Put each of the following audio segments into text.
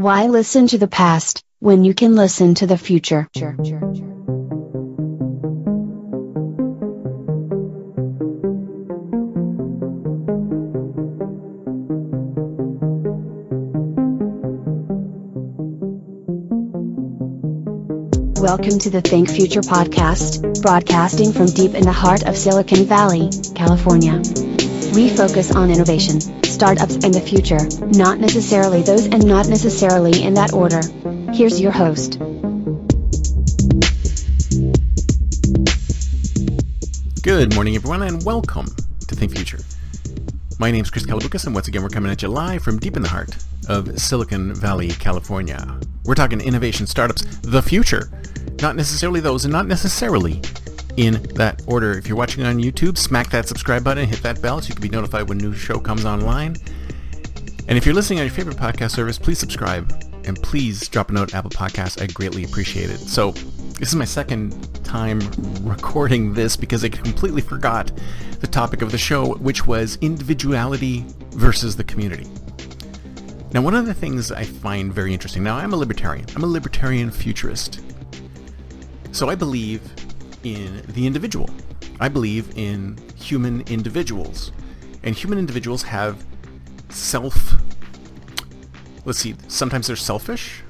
Why listen to the past when you can listen to the future? Welcome to the Think Future podcast, broadcasting from deep in the heart of Silicon Valley, California. We focus on innovation, startups, in the future, not necessarily those and not necessarily in that order. Here's your host. Good morning, everyone, and welcome to Think Future. My name is Chris Kalaboukis, and once again, we're coming at you live from deep in the heart of Silicon Valley, California. We're talking innovation startups, the future, not necessarily those, and not necessarily in that order. If you're watching on YouTube, smack that subscribe button hit that bell so you can be notified when new show comes online. And if you're listening on your favorite podcast service, please subscribe and please drop a note Apple Podcasts. I greatly appreciate it. So this is my second time recording this because I completely forgot the topic of the show, which was individuality versus the community. Now, one of the things I find very interesting, now I'm a libertarian, I'm a libertarian futurist. So I believe in the individual. I believe in human individuals. And human individuals have self, let's see, sometimes they're selfish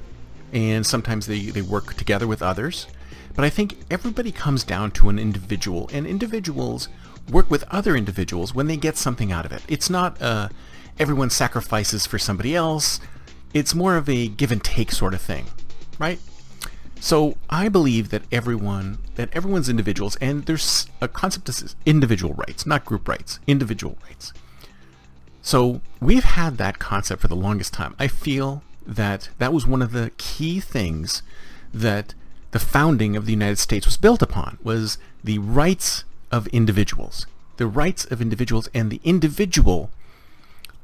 and sometimes they, they work together with others. But I think everybody comes down to an individual, and individuals work with other individuals when they get something out of it. It's not uh, everyone sacrifices for somebody else. It's more of a give and take sort of thing, right? So I believe that everyone, that everyone's individuals, and there's a concept of individual rights, not group rights, individual rights. So we've had that concept for the longest time. I feel that that was one of the key things that the founding of the United States was built upon, was the rights of individuals, the rights of individuals and the individual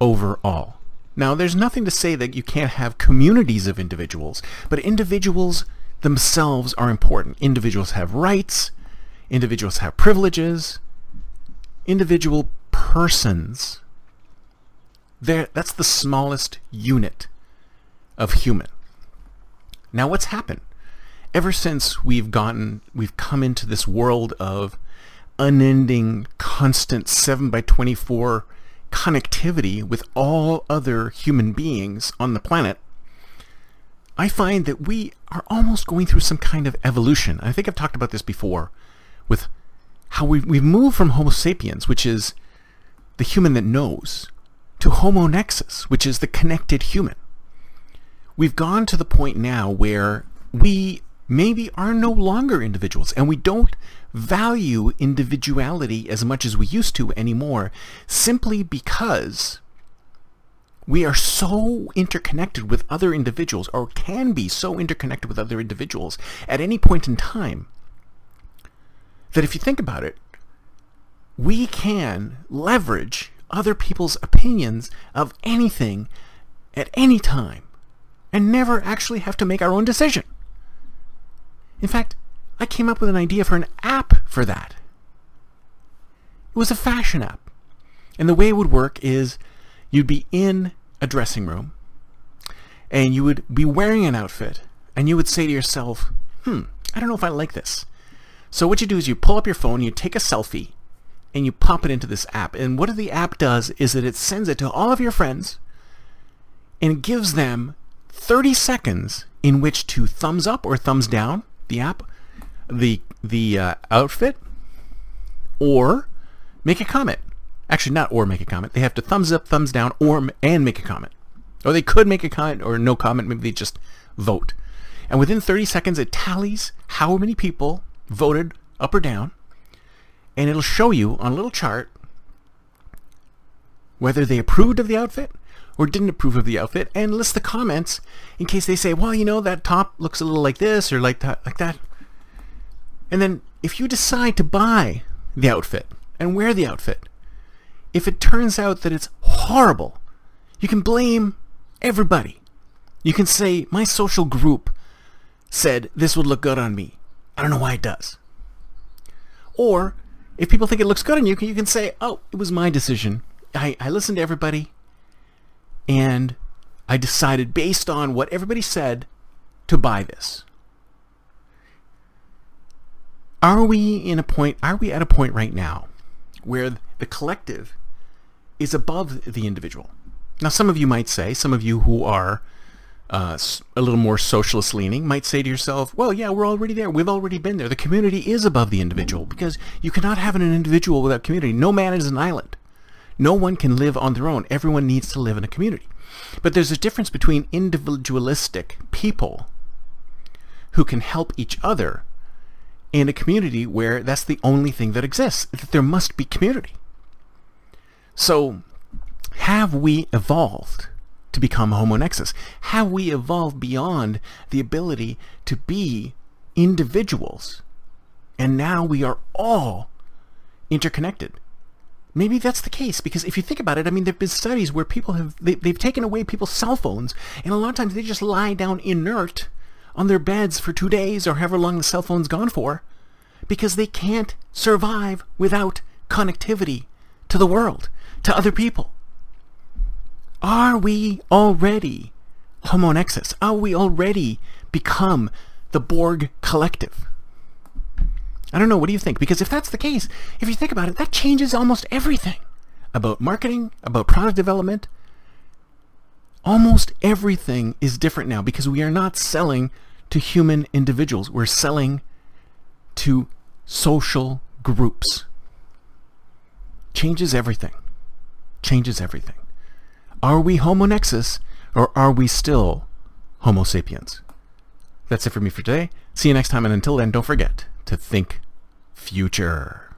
overall. Now, there's nothing to say that you can't have communities of individuals, but individuals themselves are important. Individuals have rights, individuals have privileges, individual persons. There, that's the smallest unit of human. Now, what's happened? Ever since we've gotten, we've come into this world of unending, constant 7 by 24 connectivity with all other human beings on the planet, I find that we are almost going through some kind of evolution. I think I've talked about this before with how we've, we've moved from Homo sapiens, which is the human that knows, to Homo nexus, which is the connected human. We've gone to the point now where we maybe are no longer individuals and we don't value individuality as much as we used to anymore simply because we are so interconnected with other individuals, or can be so interconnected with other individuals at any point in time, that if you think about it, we can leverage other people's opinions of anything at any time and never actually have to make our own decision. In fact, I came up with an idea for an app for that. It was a fashion app. And the way it would work is you'd be in a dressing room and you would be wearing an outfit and you would say to yourself, hmm, I don't know if I like this. So what you do is you pull up your phone, you take a selfie, and you pop it into this app. And what the app does is that it sends it to all of your friends and gives them 30 seconds in which to thumbs up or thumbs down the app, the the uh, outfit, or make a comment. Actually, not or make a comment. They have to thumbs up, thumbs down, or and make a comment. Or they could make a comment or no comment. Maybe they just vote. And within 30 seconds, it tallies how many people voted up or down. And it'll show you on a little chart whether they approved of the outfit or didn't approve of the outfit and list the comments in case they say, well, you know, that top looks a little like this or like that, like that. And then if you decide to buy the outfit and wear the outfit, if it turns out that it's horrible, you can blame everybody. You can say, my social group said this would look good on me. I don't know why it does. Or, if people think it looks good on you, you can say, oh, it was my decision. I, I listened to everybody, and I decided based on what everybody said to buy this. Are we in a point are we at a point right now where the collective is above the individual? Now some of you might say, some of you who are uh, a little more socialist leaning might say to yourself, well, yeah, we're already there. We've already been there. The community is above the individual because you cannot have an individual without community. No man is an island. No one can live on their own. Everyone needs to live in a community. But there's a difference between individualistic people who can help each other in a community where that's the only thing that exists, that there must be community. So, have we evolved to become Homo nexus? Have we evolved beyond the ability to be individuals? And now we are all interconnected. Maybe that's the case because if you think about it, I mean, there have been studies where people have they, they've taken away people's cell phones, and a lot of times they just lie down inert on their beds for two days or however long the cell phone's gone for, because they can't survive without connectivity to the world, to other people. Are we already Homo nexus? Are we already become the Borg collective? I don't know. What do you think? Because if that's the case, if you think about it, that changes almost everything about marketing, about product development. Almost everything is different now because we are not selling to human individuals. We're selling to social groups. Changes everything. Changes everything. Are we Homo nexus or are we still Homo sapiens? That's it for me for today. See you next time, and until then, don't forget to think future.